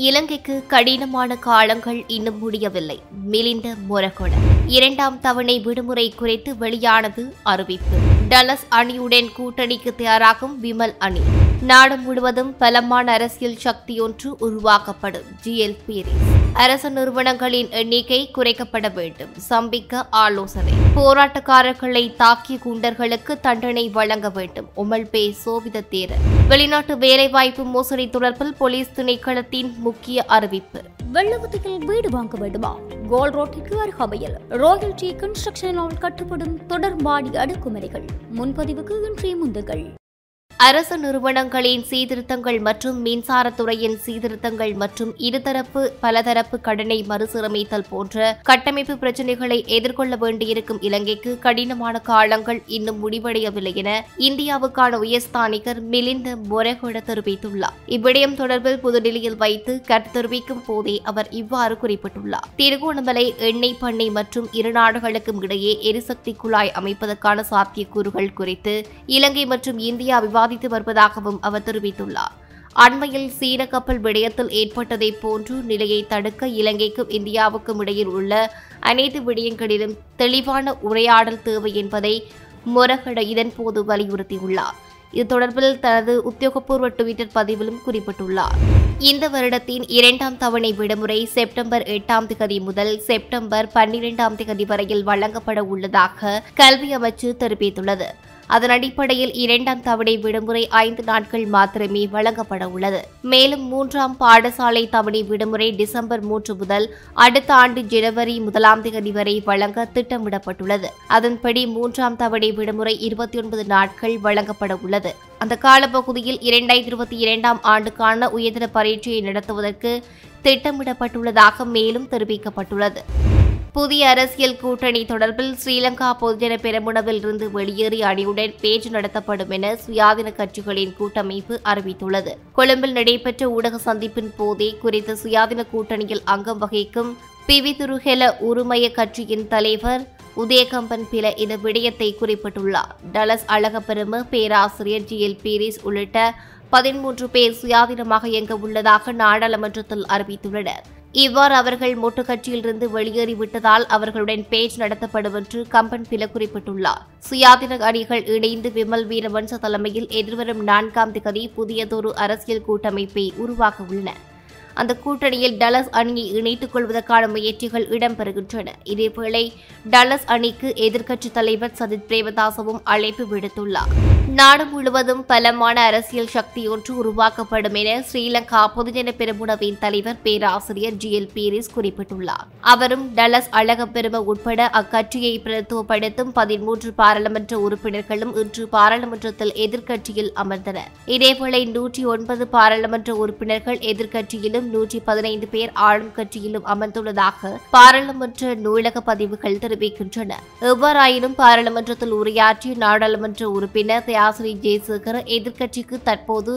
இலங்கைக்கு கடினமான காலங்கள் இன்னும் முடியவில்லை. மிலிந்த மொரகொட. இரண்டாம் தவணை விடுமுறை குறித்து வெளியானது அறிவிப்பு. டலஸ் அணியுடன் கூட்டணிக்கு தயாராகும் விமல் அணி. நாடு முழுவதும் பலமான அரசியல் சக்தியொன்று உருவாக்கப்படும். ஜிஎல் பீரிஸ். அரசு நிறுவனங்களின் எண்ணிக்கை குறைக்கப்பட வேண்டும். சம்பிக்க ஆலோசனை. போராட்டக்காரர்களை தாக்கிய குண்டர்களுக்கு தண்டனை வழங்க வேண்டும். உமல் பே சோபித தேரர். வெளிநாட்டு வேலைவாய்ப்பு மோசடி தொடர்பில் போலீஸ் திணைக்களத்தின் முக்கிய அறிவிப்பு. வெள்ளவத்தையில் வீடு வாங்க வேண்டுமா? கோல் ரோட்டிற்கு அருகாமையில் ராயல் டி கன்ஸ்ட்ரக்ஷனால் கட்டுப்படும் தொடர்பாடி அடுக்குமுறைகள் முன்பதிவுக்கு இன்றைய முந்துகள். அரசு நிறுவனங்களின் சீர்திருத்தங்கள் மற்றும் மின்சாரத்துறையின் சீர்திருத்தங்கள் மற்றும் இருதரப்பு பலதரப்பு கடனை மறுசீரமைத்தல் போன்ற கட்டமைப்பு பிரச்சினைகளை எதிர்கொள்ள வேண்டியிருக்கும் இலங்கைக்கு கடினமான காலங்கள் இன்னும் முடிவடையவில்லை என இந்தியாவுக்கான உயர்ஸ்தானிகர் மிலிந்த மொரகொட தெரிவித்துள்ளார். இவ்விடயம் தொடர்பில் புதுடில்லியில் வைத்து கருத்து தெரிவிக்கும் போதே அவர் இவ்வாறு குறிப்பிட்டுள்ளார். திருகோணமலை எண்ணெய் பண்ணை மற்றும் இரு நாடுகளுக்கும் இடையே எரிசக்தி குழாய் அமைப்பதற்கான சாத்தியக்கூறுகள் குறித்து இலங்கை மற்றும் இந்தியா விவாதித்து வருவதாகவும் அவர் தெரிவித்துள்ளார். அண்மையில் சீன கப்பல் விடயத்தில் ஏற்பட்டதைப் போன்று நிலையை தடுக்க இலங்கைக்கும் இந்தியாவுக்கும் இடையில் உள்ள அனைத்து விடயங்களிலும் தெளிவான உரையாடல் தேவை என்பதை மொரகட இதன்போது வலியுறுத்தியுள்ளார். இது தொடர்பில் தனது உத்தியோகபூர்வ டுவிட்டர் பதிவிலும் குறிப்பிட்டுள்ளார். இந்த வருடத்தின் இரண்டாம் தவணை விடுமுறை செப்டம்பர் எட்டாம் திகதி முதல் செப்டம்பர் பன்னிரெண்டாம் திகதி வரையில் வழங்கப்பட உள்ளதாக கல்வி அமைச்சு தெரிவித்துள்ளது. அதன் அடிப்படையில் இரண்டாம் தவணை விடுமுறை ஐந்து நாட்கள் மாத்திரமே வழங்கப்பட உள்ளது. மேலும் மூன்றாம் பாடசாலை தவணை விடுமுறை டிசம்பர் மூன்று முதல் அடுத்த ஆண்டு ஜனவரி முதலாம் தேதி வரை வழங்க திட்டமிடப்பட்டுள்ளது. அதன்படி மூன்றாம் தவணை விடுமுறை இருபத்தி ஒன்பது நாட்கள் வழங்கப்பட உள்ளது. அந்த காலப்பகுதியில் இரண்டாயிரத்தி இருபத்தி இரண்டாம் ஆண்டுக்கான உயர்தர பரீட்சையை நடத்துவதற்கு திட்டமிடப்பட்டுள்ளதாக மேலும் தெரிவிக்கப்பட்டுள்ளது. புதிய அரசியல் கூட்டணி தொடர்பில் ஸ்ரீலங்கா பொதுஜன பெரமுனவில் இருந்து வெளியேறி அணியுடன் பேச்சு நடத்தப்படும் என சுயாதீன கட்சிகளின் கூட்டமைப்பு அறிவித்துள்ளது. கொழும்பில் நடைபெற்ற ஊடக சந்திப்பின் போதே குறித்த சுயாதீன கூட்டணியில் அங்கம் வகிக்கும் பிவி உருமய கட்சியின் தலைவர் உதயகம்பன் பில இந்த விடயத்தை குறிப்பிட்டுள்ளார். டலஸ் அழகப்பெரும பேராசிரியர் ஜி. எல். பீரிஸ் உள்ளிட்ட பதிமூன்று பேர் சுயாதீனமாக இயங்க உள்ளதாக நாடாளுமன்றத்தில் அறிவித்துள்ளனர். இவ்வாறு அவர்கள் மொட்டு கட்சியிலிருந்து வெளியேறிவிட்டதால் அவர்களுடன் பேச்சு நடத்தப்படும் என்று கம்பன் பில குறிப்பிட்டுள்ளார். சுயாதீன அணிகள் இணைந்து விமல் வீரவன்ச தலைமையில் எதிர்வரும் நான்காம் திகதி புதியதொரு அரசியல் கூட்டமைப்பை உருவாக்க உள்ளன அந்த கூட்டணியில் டலஸ் அணியை இணைத்துக் கொள்வதற்கான முயற்சிகள் இடம்பெறுகின்றன. இதேவேளை டலஸ் அணிக்கு எதிர்க்கட்சித் தலைவர் சஜித் பிரேமதாசவும் அழைப்பு விடுத்துள்ளார். நாடு முழுவதும் பலமான அரசியல் சக்தி ஒன்று உருவாக்கப்படும் என ஸ்ரீலங்கா பொதுஜன பெருமுனவின் தலைவர் பேராசிரியர் ஜி. எல். பீரிஸ் குறிப்பிட்டுள்ளார். அவரும் டலஸ் அழகப்பெரும உட்பட அக்கட்சியை பிரதித்துவப்படுத்தும் பதிமூன்று பாராளுமன்ற உறுப்பினர்களும் இன்று பாராளுமன்றத்தில் எதிர்க்கட்சியில் அமர்ந்தனர். இதேவேளை நூற்றி ஒன்பது பாராளுமன்ற உறுப்பினர்கள் எதிர்க்கட்சியிலும் நூற்றி பதினைந்து பேர் ஆளும் கட்சியிலும் அமர்ந்துள்ளதாக பாராளுமன்ற நூலக பதிவுகள் தெரிவிக்கின்றன. எவ்வாறாயினும் பாராளுமன்றத்தில் உரையாற்றிய நாடாளுமன்ற உறுப்பினர் தயாசிரி ஜெயசேகர் எதிர்க்கட்சிக்கு தற்போது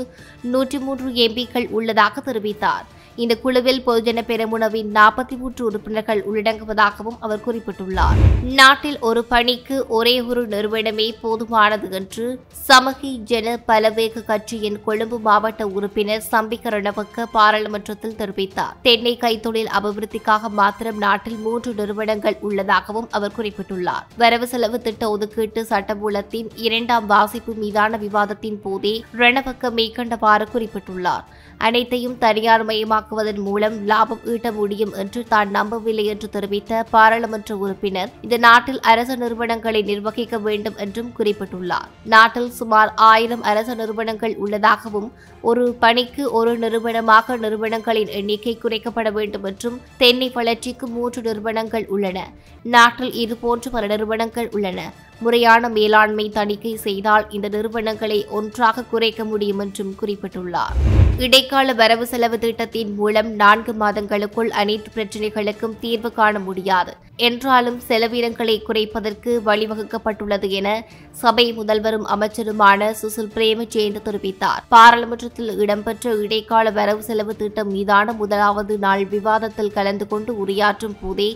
நூற்றி மூன்று எம்பிக்கள் உள்ளதாக தெரிவித்தார். இந்த குழுவில் பொதுஜன பெரமுனவின் நாற்பத்தி மூன்று உறுப்பினர்கள் உள்ளடங்குவதாகவும் அவர் குறிப்பிட்டுள்ளார். நாட்டில் ஒரு பணிக்கு ஒரே ஒரு நிறுவனமே போதுமானது என்று சமகி ஜன பலவேக கட்சியின் கொழும்பு மாவட்ட உறுப்பினர் சம்பிக்க ரணவக்க பாராளுமன்றத்தில் தெரிவித்தார். தென்னை கைத்தொழில் அபிவிருத்திக்காக மாத்திரம் நாட்டில் மூன்று நிறுவனங்கள் உள்ளதாகவும் அவர் குறிப்பிட்டுள்ளார். வரவு செலவு திட்ட ஒதுக்கீட்டு சட்டமூலத்தின் இரண்டாம் வாசிப்பு மீதான விவாதத்தின் போதே ரணவக்க மேற்கண்டவாறு குறிப்பிட்டுள்ளார். அனைத்தையும் தனியார் மயமாக்குவதன் மூலம் லாபம் ஈட்ட முடியும் என்று தான் நம்பவில்லை என்று தெரிவித்த பாராளுமன்ற உறுப்பினர் இந்த நாட்டில் அரசு நிறுவனங்களை நிர்வகிக்க வேண்டும் என்றும் குறிப்பிட்டுள்ளார். நாட்டில் சுமார் ஆயிரம் அரசு நிறுவனங்கள் உள்ளதாகவும் ஒரு பணிக்கு ஒரு நிறுவனமாக நிறுவனங்களின் எண்ணிக்கை குறைக்கப்பட வேண்டும் என்றும் தென்னை வளர்ச்சிக்கு மூன்று நிறுவனங்கள் உள்ளன. நாட்டில் இதுபோன்று பல நிறுவனங்கள் உள்ளன. முறையான மேலாண்மை தணிக்கை செய்தால் இந்த நிறுவனங்களை ஒன்றாக குறைக்க முடியும் என்றும் குறிப்பிட்டுள்ளார். இடைக்கால வரவு செலவு திட்டத்தின் மூலம் நான்கு மாதங்களுக்குள் அனைத்து பிரச்சினைகளுக்கும் தீர்வு காண முடியாது. என்றாலும் செலவினங்களை குறைப்பதற்கு வழிவகுக்கப்பட்டுள்ளது என சபை முதல்வரும் அமைச்சருமான சுசில் பிரேமஜெயந்த் தெரிவித்தார். பாராளுமன்றத்தில் இடம்பெற்ற இடைக்கால வரவு செலவு திட்டம் மீதான முதலாவது நாள் விவாதத்தில் கலந்து கொண்டு உரையாற்றும் போதே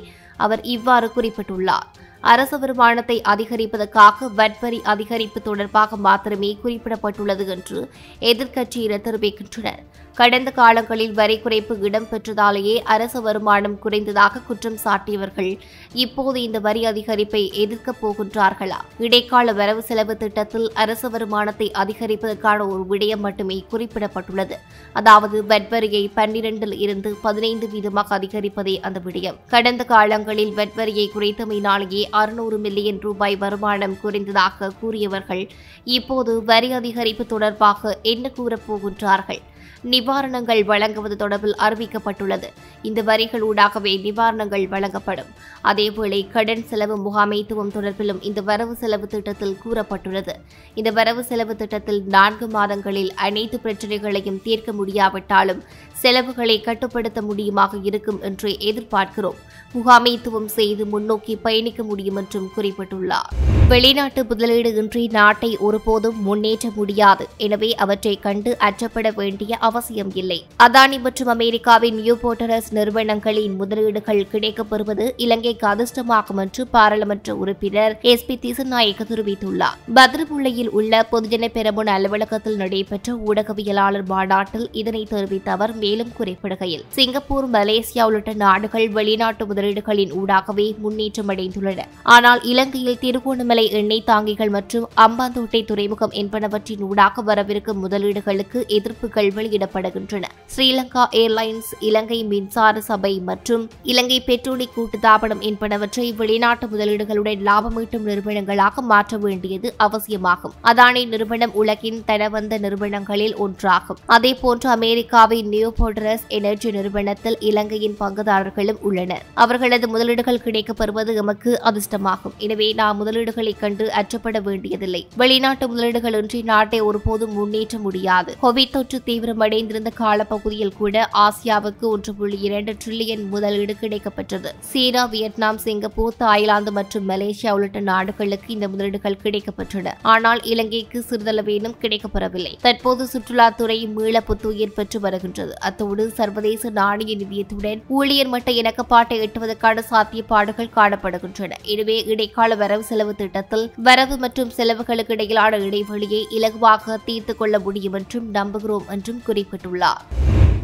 அவர் இவ்வாறு குறிப்பிட்டுள்ளார். அரசு வருமானத்தை அதிகரிப்பதற்காக வட்வரி அதிகரிப்பு தொடர்பாக மாத்திரமே குறிப்பிடப்பட்டுள்ளது என்று எதிர்க்கட்சியினர் தெரிவிக்கின்றனர். கடந்த காலங்களில் வரி குறைப்பு இடம்பெற்றதாலேயே அரசு வருமானம் குறைந்ததாக குற்றம் சாட்டியவர்கள் இப்போது இந்த வரி அதிகரிப்பை எதிர்க்கப் போகின்றார்களா? இடைக்கால வரவு செலவு திட்டத்தில் அரசு வருமானத்தை அதிகரிப்பதற்கான ஒரு விடயம் மட்டுமே குறிப்பிடப்பட்டுள்ளது. அதாவது வட்வரியை பன்னிரண்டில் இருந்து பதினைந்து வீதமாக அதிகரிப்பதே அந்த விடயம். கடந்த காலங்களில் வட்வரியை குறைத்தமையினாலேயே அறுநூறு மில்லியன் ரூபாய் வருமானம் குறைந்ததாக கூறியவர்கள் இப்போது வரி அதிகரிப்பு தொடர்பாக என்ன கூறப்போகின்றார்கள் நிவாரணங்கள் வழங்குவது தொடர்பில் அறிவிக்கப்பட்டுள்ளது. இந்த வரிகள் ஊடாகவே நிவாரணங்கள் வழங்கப்படும். அதேவேளை கடன் செலவு முகாமைத்துவம் தொடர்பிலும் இந்த வரவு செலவு திட்டத்தில் கூறப்பட்டுள்ளது. இந்த வரவு செலவு திட்டத்தில் நான்கு மாதங்களில் அனைத்து பிரச்சினைகளையும் தீர்க்க முடியாவிட்டாலும் செலவுகளை கட்டுப்படுத்த முடியுமாக இருக்கும் என்று எதிர்பார்க்கிறோம். முகாமைத்துவம் செய்து முன்னோக்கி பயணிக்க முடியும் என்றும் குறிப்பிட்டுள்ளார். வெளிநாட்டு முதலீடு இன்றி நாட்டை ஒருபோதும் முன்னேற்ற முடியாது. எனவே அவற்றை கண்டு அச்சப்பட வேண்டிய அவசியம் இல்லை. அதானி மற்றும் அமெரிக்காவின் நியூ போர்டரஸ் நிறுவனங்களின் முதலீடுகள் கிடைக்கப்பெறுவது இலங்கைக்கு அதிர்ஷ்டமாகும் என்று பாராளுமன்ற உறுப்பினர் எஸ். பி. திசநாயக்க தெரிவித்துள்ளார். பத்ரபுள்ளையில் உள்ள பொதுஜன பெரமுன் அலுவலகத்தில் நடைபெற்ற ஊடகவியலாளர் மாநாட்டில் இதனை தெரிவித்த அவர் மேலும் குறிப்பிடுகையில் சிங்கப்பூர் மலேசியா உள்ளிட்ட நாடுகள் வெளிநாட்டு முதலீடுகளின் ஊடாகவே முன்னேற்றம் அடைந்துள்ளன ஆனால் இலங்கையில் திருகோணமலை எண்ணெய் தாங்கிகள் மற்றும் அம்பாந்தோட்டை துறைமுகம் என்பனவற்றின் ஊடாக வரவிருக்கும் முதலீடுகளுக்கு எதிர்ப்புகள் வெளியிடப்படுகின்றன. ஸ்ரீலங்கா ஏர்லைன்ஸ் இலங்கை மின்சார சபை மற்றும் இலங்கை பெட்ரோலி கூட்டுத்தாபனம் என்பனவற்றை வெளிநாட்டு முதலீடுகளுடன் லாபமீட்டும் நிறுவனங்களாக மாற்ற வேண்டியது அவசியமாகும். அதானி நிறுவனம் உலகின் தனவந்த நிறுவனங்களில் ஒன்றாகும். அதேபோன்று அமெரிக்காவின் நியூ போட்ரஸ் எனர்ஜி நிறுவனத்தில் இலங்கையின் பங்குதாரர்களும் உள்ளனர். அவர்களது முதலீடுகள் கிடைக்கப்பெறுவது எமக்கு அதிர்ஷ்டமாகும். எனவே நாம் முதலீடுகளை கண்டு அச்சப்பட வேண்டியதில்லை. வெளிநாட்டு முதலீடுகள் இன்றி நாட்டை ஒருபோதும் முன்னேற்ற முடியாது. கோவிட் தொற்று தீவிரமடைந்திருந்த காலப்பகுதியில் கூட ஆசியாவுக்கு ஒன்று புள்ளி இரண்டு டிரில்லியன் முதலீடு கிடைக்கப்பெற்றது. சீனா வியட்நாம் சிங்கப்பூர் தாய்லாந்து மற்றும் மலேசியா உள்ளிட்ட நாடுகளுக்கு இந்த முதலீடுகள் கிடைக்கப்பெற்றன. ஆனால் இலங்கைக்கு சிறிதளவேனும் கிடைக்கப்பெறவில்லை. தற்போது சுற்றுலாத்துறை மீள புத்துயிர் பெற்று வருகின்றது. அத்தோடு சர்வதேச நாணய நிதியத்துடன் ஊழியர் மட்ட இணக்கப்பாட்டை எட்டுவதற்கான சாத்தியப்பாடுகள் காணப்படுகின்றன. எனவே இடைக்கால வரவு செலவு திட்டத்தில் வரவு மற்றும் செலவுகளுக்கு இடையிலான இடைவெளியை இலகுவாக தீர்த்து கொள்ள முடியும் என்றும் நம்புகிறோம் என்றும் குறிப்பிட்டுள்ளார்.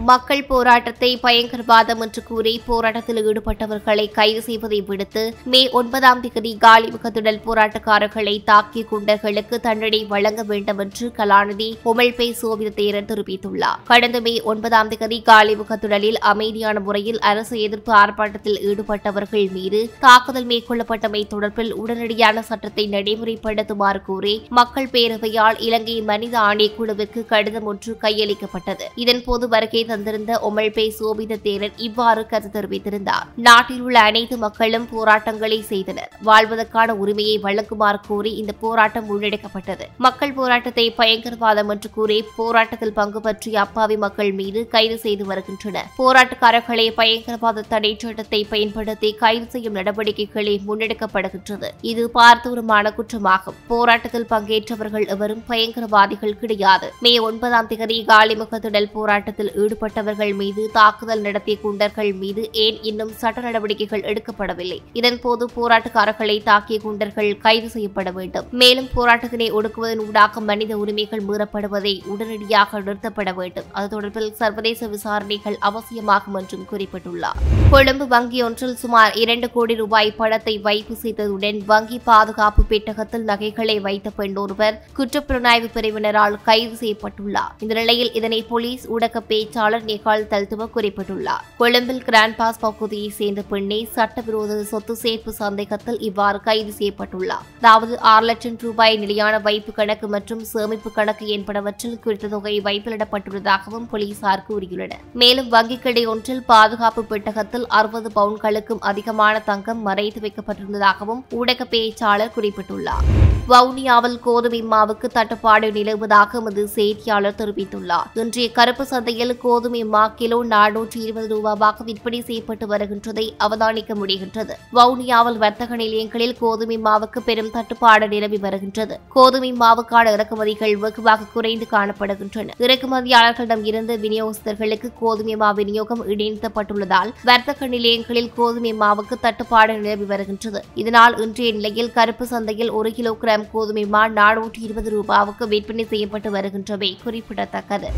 மக்கள் போராட்டத்தை பயங்கரவாதம் என்று கூறி போராட்டத்தில் ஈடுபட்டவர்களை கைது செய்வதை விடுத்து மே ஒன்பதாம் தேதி காலிமுகத்துடல் போராட்டக்காரர்களை தாக்கிய குண்டர்களுக்கு தண்டனை வழங்க வேண்டும் என்று கலாநிதி உமல்பை சோவித தெரிவித்துள்ளார். கடந்த மே ஒன்பதாம் தேதி காலிமுகத்துடலில் அமைதியான முறையில் அரசு எதிர்ப்பு ஆர்ப்பாட்டத்தில் ஈடுபட்டவர்கள் மீது தாக்குதல் மேற்கொள்ளப்பட்டமை தொடர்பில் உடனடியான சட்டத்தை நடைமுறைப்படுத்துமாறு கூறி மக்கள் பேரவையால் இலங்கை மனித ஆணைக்குழுவிற்கு கடிதம் ஒன்று கையளிக்கப்பட்டது. இதன்போது வருகை தந்திருந்த உமிழ்பே சோபித தேரர் இவ்வாறு கருத்து தெரிவித்திருந்தார். நாட்டில் உள்ள அனைத்து மக்களும் போராட்டங்களை செய்தனர். வாழ்வதற்கான உரிமையை வழங்குமாறு கோரி இந்த போராட்டம் முன்னெடுக்கப்பட்டது. மக்கள் போராட்டத்தை பயங்கரவாதம் என்று கூறி போராட்டத்தில் பங்கு பற்றிய அப்பாவி மக்கள் மீது கைது செய்து வருகின்றனர். போராட்டக்காரர்களை பயங்கரவாத தடை சட்டத்தை பயன்படுத்தி கைது செய்யும் நடவடிக்கைகளை முன்னெடுக்கப்படுகின்றது. இது பார்த்தூரமான குற்றமாகும். போராட்டத்தில் பங்கேற்றவர்கள் எவரும் பயங்கரவாதிகள் கிடையாது. மே ஒன்பதாம் தேதி காலிமுகத்துடல் போராட்டத்தில் ஈடுபட்டவர்கள் மீது தாக்குதல் நடத்திய குண்டர்கள் மீது ஏன் இன்னும் சட்ட நடவடிக்கைகள் எடுக்கப்படவில்லை? இதன்போது போராட்டக்காரர்களை தாக்கிய குண்டர்கள் கைது செய்யப்பட வேண்டும். மேலும் போராட்டத்தினை ஒடுக்குவதன் ஊடாக மனித உரிமைகள் மீறப்படுவதை உடனடியாக நிறுத்தப்பட வேண்டும். அது தொடர்பில் சர்வதேச விசாரணைகள் அவசியமாகும் என்றும் குறிப்பிட்டுள்ளார். கொழும்பு வங்கி ஒன்றில் சுமார் இரண்டு கோடி ரூபாய் பணத்தை வைப்பு செய்ததுடன் வங்கி பாதுகாப்பு பெட்டகத்தில் நகைகளை வைத்த பெண் ஒருவர் குற்றப்புலனாய்வு பிரிவினரால் கைது செய்யப்பட்டுள்ளார். இந்த நிலையில் இதனை போலீஸ் ஊடக பேச்சாளர் நிகால் தல்துவ குறிப்பிட்டுள்ளார். கொழும்பில் கிராண்ட் பாஸ் பகுதியை சேர்ந்த பெண்ணை சட்டவிரோத சொத்து சேர்ப்பு சந்தேகத்தில் இவ்வாறு கைது செய்யப்பட்டுள்ளார். அதாவது ஆறு லட்சம் ரூபாய் நிலையான வைப்பு கணக்கு மற்றும் சேமிப்பு கணக்கு என்பனவற்றில் குறித்த தொகை வைப்பிலிடப்பட்டுள்ளதாகவும் போலீசார் கூறியுள்ளனர். மேலும் வங்கிக் கடை ஒன்றில் பாதுகாப்பு பெட்டகத்தில் அறுபது பவுன்களுக்கும் அதிகமான தங்கம் மறைத்து வைக்கப்பட்டிருந்ததாகவும் ஊடக பேச்சாளர் குறிப்பிட்டுள்ளார். வவுனியாவில் கோதுமை மாவுக்கு தட்டுப்பாடு நிலவுவதாக எமது செய்தியாளர் தெரிவித்துள்ளார். இன்றைய கருப்பு சந்தையில் கோதுமை மா கிலோ நானூற்றி இருபது ரூபாவாக விற்பனை செய்யப்பட்டு வருகின்றதை அவதானிக்க முடிகின்றது. வவுனியாவில் வர்த்தக நிலையங்களில் கோதுமை மாவுக்கு பெரும் தட்டுப்பாடு நிலவி வருகின்றது. கோதுமை மாவுக்கான இறக்குமதிகள் வெகுவாக குறைந்து காணப்படுகின்றன. இறக்குமதியாளர்களிடம் இருந்து விநியோகஸ்தர்களுக்கு கோதுமை மா விநியோகம் இடைநிறுத்தப்பட்டுள்ளதால் வர்த்தக நிலையங்களில் கோதுமை மாவுக்கு தட்டுப்பாடு நிலவி வருகின்றது. இதனால் இன்றைய நிலையில் கருப்பு சந்தையில் ஒரு கிலோ கிராம் கோதுமை மா நானூற்றி இருபது ரூபாவுக்கு விற்பனை செய்யப்பட்டு வருகின்றவை குறிப்பிடத்தக்கது.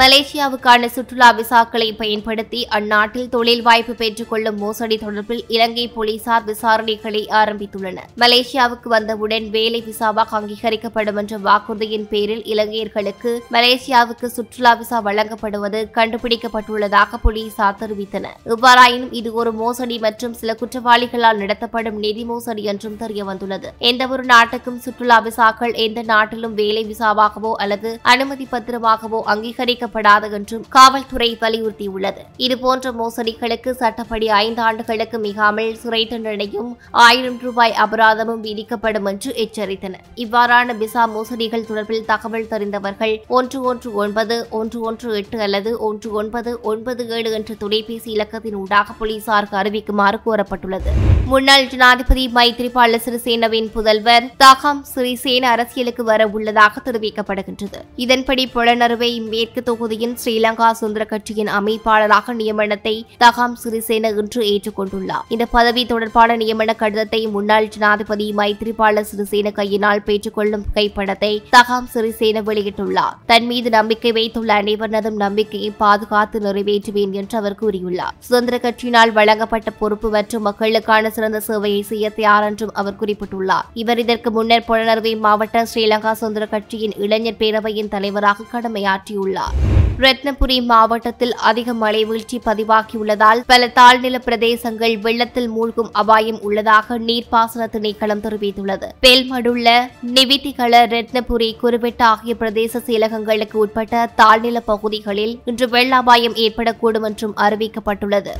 மலேசியாவுக்கான சுற்று சுற்றுலா விசாக்களை பயன்படுத்தி அந்நாட்டில் தொழில் வாய்ப்பு பெற்றுக் கொள்ளும் மோசடி தொடர்பில் இலங்கை போலீசார் விசாரணைகளை ஆரம்பித்துள்ளனர். மலேசியாவுக்கு வந்தவுடன் வேலை விசாவாக அங்கீகரிக்கப்படும் என்ற வாக்குறுதியின் பேரில் இலங்கையர்களுக்கு மலேசியாவுக்கு சுற்றுலா விசா வழங்கப்படுவது கண்டுபிடிக்கப்பட்டுள்ளதாக போலீசார் தெரிவித்தனர். இவ்வாறாயினும் இது ஒரு மோசடி மற்றும் சில குற்றவாளிகளால் நடத்தப்படும் நிதி மோசடி என்றும் தெரியவந்துள்ளது. எந்தவொரு நாட்டுக்கும் சுற்றுலா விசாக்கள் எந்த நாட்டிலும் வேலை விசாவாகவோ அல்லது அனுமதி பத்திரமாகவோ அங்கீகரிக்கப்படாது என்றும் காவல் காவல்துறை வலியுறுத்தியுள்ளது. இதுபோன்ற மோசடிகளுக்கு சட்டப்படி ஐந்து ஆண்டுகளுக்கு மிகாமல் சிறை தண்டனையும் ஆயிரம் ரூபாய் அபராதமும் விதிக்கப்படும் என்று எச்சரித்தனர். இவ்வாறான விசா மோசடிகள் தொடர்பில் தகவல் தெரிந்தவர்கள் ஒன்று ஒன்று ஒன்பது ஒன்று ஒன்று எட்டு அல்லது ஒன்று ஒன்பது ஒன்பது ஏழு என்ற தொலைபேசி இலக்கத்தின் ஊடாக போலீசாருக்கு அறிவிக்குமாறு கோரப்பட்டுள்ளது. முன்னாள் ஜனாதிபதி மைத்ரிபால சிறிசேனவின் புதல்வர் தகாம் சிறிசேன அரசியலுக்கு வர உள்ளதாக தெரிவிக்கப்படுகின்றது. இதன்படி புலனறுவை மேற்கு தொகுதியின் ஸ்ரீலங்கா சுதந்திர கட்சியின் அமைப்பாளராக நியமனத்தை தகாம் சிறிசேன இன்று ஏற்றுக்கொண்டுள்ளார். இந்த பதவி தொடர்பான நியமன கடிதத்தை முன்னாள் ஜனாதிபதி மைத்ரிபால சிறிசேன கையினால் பெற்றுக்கொள்ளும் கைப்படத்தை தகாம் சிறிசேன வெளியிட்டுள்ளார். தன் மீது நம்பிக்கை வைத்துள்ள அனைவரதும் நம்பிக்கையை பாதுகாத்து நிறைவேற்றுவேன் என்று அவர் கூறியுள்ளார். சுதந்திர கட்சியினால் வழங்கப்பட்ட பொறுப்பு மற்றும் மக்களுக்கான சிறந்த சேவையை செய்ய தயார் என்றும் அவர் குறிப்பிட்டுள்ளார். இவர் இதற்கு முன்னர் புலனறுவை மாவட்ட ஸ்ரீலங்கா சுதந்திர கட்சியின் இளைஞர் பேரவையின் தலைவராக கடமையாற்றியுள்ளார். ரத்னபுரி மாவட்டத்தில் அதிக மழை வீழ்ச்சி பதிவாகியுள்ளதால் பல தாழ்நில பிரதேசங்கள் வெள்ளத்தில் மூழ்கும் அபாயம் உள்ளதாக நீர்ப்பாசன திணைக்களம் தெரிவித்துள்ளது. பெல்மடுள்ள நிவித்திகள ரத்னபுரி குருவெட்டு ஆகிய பிரதேச செயலகங்களுக்கு உட்பட்ட தாழ்நில பகுதிகளில் இன்று வெள்ள அபாயம் ஏற்படக்கூடும் என்றும் அறிவிக்கப்பட்டுள்ளது.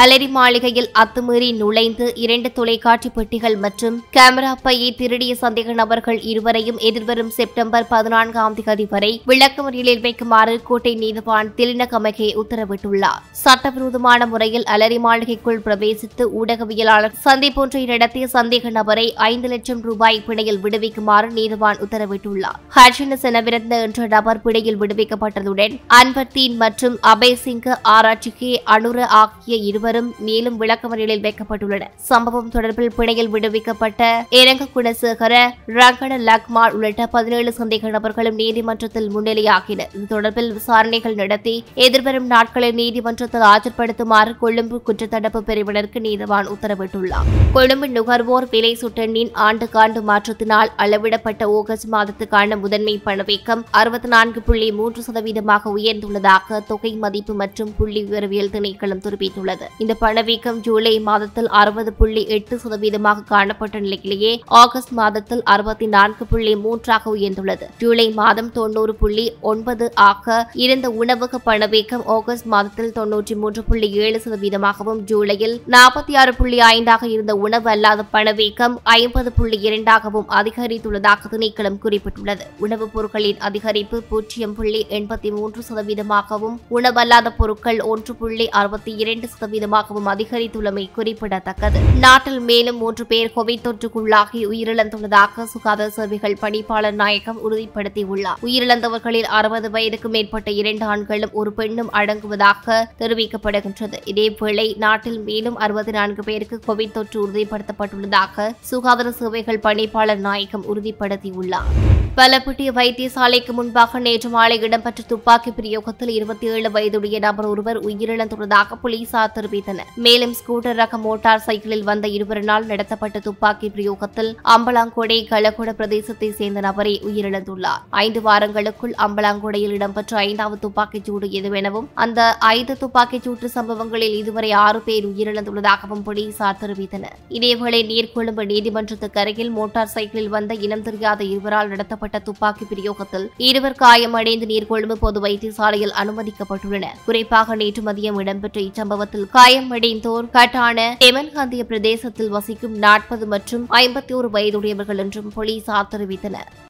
அலரி மாளிகையில் அத்துமீறி நுழைந்து இரண்டு தொலைக்காட்சி பெட்டிகள் மற்றும் கேமரா பையை திருடிய சந்தேக நபர்கள் இருவரையும் எதிர்வரும் செப்டம்பர் பதினான்காம் தேதி வரை விளக்கமறியலில் வைக்குமாறு கோட்டை நீதிவான் திலினகமகே உத்தரவிட்டுள்ளார். சட்டவிரோதமான முறையில் அலரி மாளிகைக்குள் பிரவேசித்து ஊடகவியலாளர் சந்திப்பொன்றை நடத்திய சந்தேக நபரை ஐந்து லட்சம் ரூபாய் பிணையில் விடுவிக்குமாறு நீதிவான் உத்தரவிட்டுள்ளார். ஹர்ஷன செனவிருந்த என்ற நபர் பிணையில் விடுவிக்கப்பட்டதுடன் அன்பர்தீன் மற்றும் அபய் சிங்க ஆராய்ச்சிக்கு அனுர ஆகிய இருவரும் மேலும் விளக்கமறியலில் வைக்கப்பட்டுள்ளனர். சம்பவம் தொடர்பில் பிணையில் விடுவிக்கப்பட்ட இரங்க குணசேகர ரங்கட லக்மால் உள்ளிட்ட பதினேழு சந்தேக நபர்களும் நீதிமன்றத்தில் முன்னிலையாகினர். இது தொடர்பில் விசாரணைகள் நடத்தி எதிர்வரும் நாட்களில் நீதிமன்றத்தில் ஆஜர்படுத்துமாறு கொழும்பு குற்றத்தடுப்பு பிரிவினருக்கு நீதிவான் உத்தரவிட்டுள்ளார். கொழும்பு நுகர்வோர் விலை சுட்டெண்ணின் ஆண்டுக்காண்டு மாற்றத்தினால் அளவிடப்பட்ட ஆகஸ்ட் மாதத்துக்கான முதன்மை பணவீக்கம் அறுபத்தி நான்கு புள்ளி மூன்று சதவீதமாக உயர்ந்துள்ளதாக தொகை மதிப்பு மற்றும் புள்ளி விவரவியல் திணைக்களம் தெரிவித்துள்ளது. இந்த பணவீக்கம் ஜூலை மாதத்தில் அறுபது புள்ளி எட்டு சதவீதமாக காணப்பட்ட நிலையிலேயே ஆகஸ்ட் மாதத்தில் அறுபத்தி நான்கு புள்ளி மூன்றாக உயர்ந்துள்ளது. ஜூலை மாதம் தொண்ணூறு புள்ளி ஒன்பது ஆக இருந்த உணவக பணவீக்கம் ஆகஸ்ட் மாதத்தில் தொன்னூற்றி மூன்று புள்ளி ஏழு சதவீதமாகவும் ஜூலையில் நாற்பத்தி ஆறு புள்ளி ஐந்தாக இருந்த உணவு அல்லாத பணவீக்கம் ஐம்பது புள்ளி இரண்டாகவும் அதிகரித்துள்ளதாக திணைக்களம் குறிப்பிட்டுள்ளது. உணவுப் பொருட்களின் அதிகரிப்பு பூஜ்ஜியம் புள்ளி எண்பத்தி மூன்று சதவீதமாகவும் உணவல்லாத பொருட்கள் ஒன்று புள்ளி அறுபத்தி இரண்டு சதவீதமாகவும் அதிகரித்துள்ளமை குறிப்பிடத்தக்கது. நாட்டில் மேலும் மூன்று பேர் கோவிட் தொற்றுக்குள்ளாகி உயிரிழந்துள்ளதாக சுகாதார சேவைகள் பணிப்பாளர் நாயகம் உறுதிப்படுத்தியுள்ளார். உயிரிழந்தவர்களில் அறுபது வயதுக்கு மேற்பட்ட இரண்டு ஆண்களும் ஒரு பெண்ணும் அடங்குவதாக தெரிவிக்கப்படுகின்றது. இதேவேளை நாட்டில் மேலும் அறுபத்தி நான்கு பேருக்கு கோவிட் தொற்று உறுதிப்படுத்தப்பட்டுள்ளதாக சுகாதார சேவைகள் பணிப்பாளர் நாயகம் உறுதிப்படுத்தியுள்ளார். பலப்பட்டிய வைத்தியசாலைக்கு முன்பாக நேற்று மாலை இடம்பெற்ற துப்பாக்கி பிரயோகத்தில் இருபத்தி ஏழு வயதுடைய நபர் ஒருவர் உயிரிழந்துள்ளதாக போலீசார் தெரிவித்தார் தெரிவித்தனர் மேலும் ஸ்கூட்டர் ரக மோட்டார் சைக்கிளில் வந்த இருவரினால் நடத்தப்பட்ட துப்பாக்கி பிரயோகத்தில் அம்பலாங்கொடை களகொட பிரதேசத்தை சேர்ந்த நபரே உயிரிழந்துள்ளார். ஐந்து வாரங்களுக்குள் அம்பலாங்கொடையில் இடம்பெற்ற ஐந்தாவது துப்பாக்கிச் சூடு எதுவெனவும் அந்த ஐந்து துப்பாக்கிச் சூட்டு சம்பவங்களில் இதுவரை ஆறு பேர் உயிரிழந்துள்ளதாகவும் போலீசார் தெரிவித்தனர். இதேவேளை நீர்கொழும்பு நீதிமன்றத்துக்கு அருகில் மோட்டார் சைக்கிளில் வந்த இனம் தெரியாத இருவரால் நடத்தப்பட்ட துப்பாக்கி பிரயோகத்தில் இருவர் காயமடைந்து நீர்கொழும்பு பொது வைத்தியசாலையில் அனுமதிக்கப்பட்டுள்ளனர். குறிப்பாக நேற்று மதியம் இடம்பெற்ற இச்சம்பவத்தில் காயமடைந்தோர். கட்டான தெமன்காந்திய பிரதேசத்தில் வசிக்கும் நாற்பது மற்றும் ஐம்பத்தி ஒரு வயதுடையவர்கள் என்றும் போலீசார் தெரிவித்தனர்.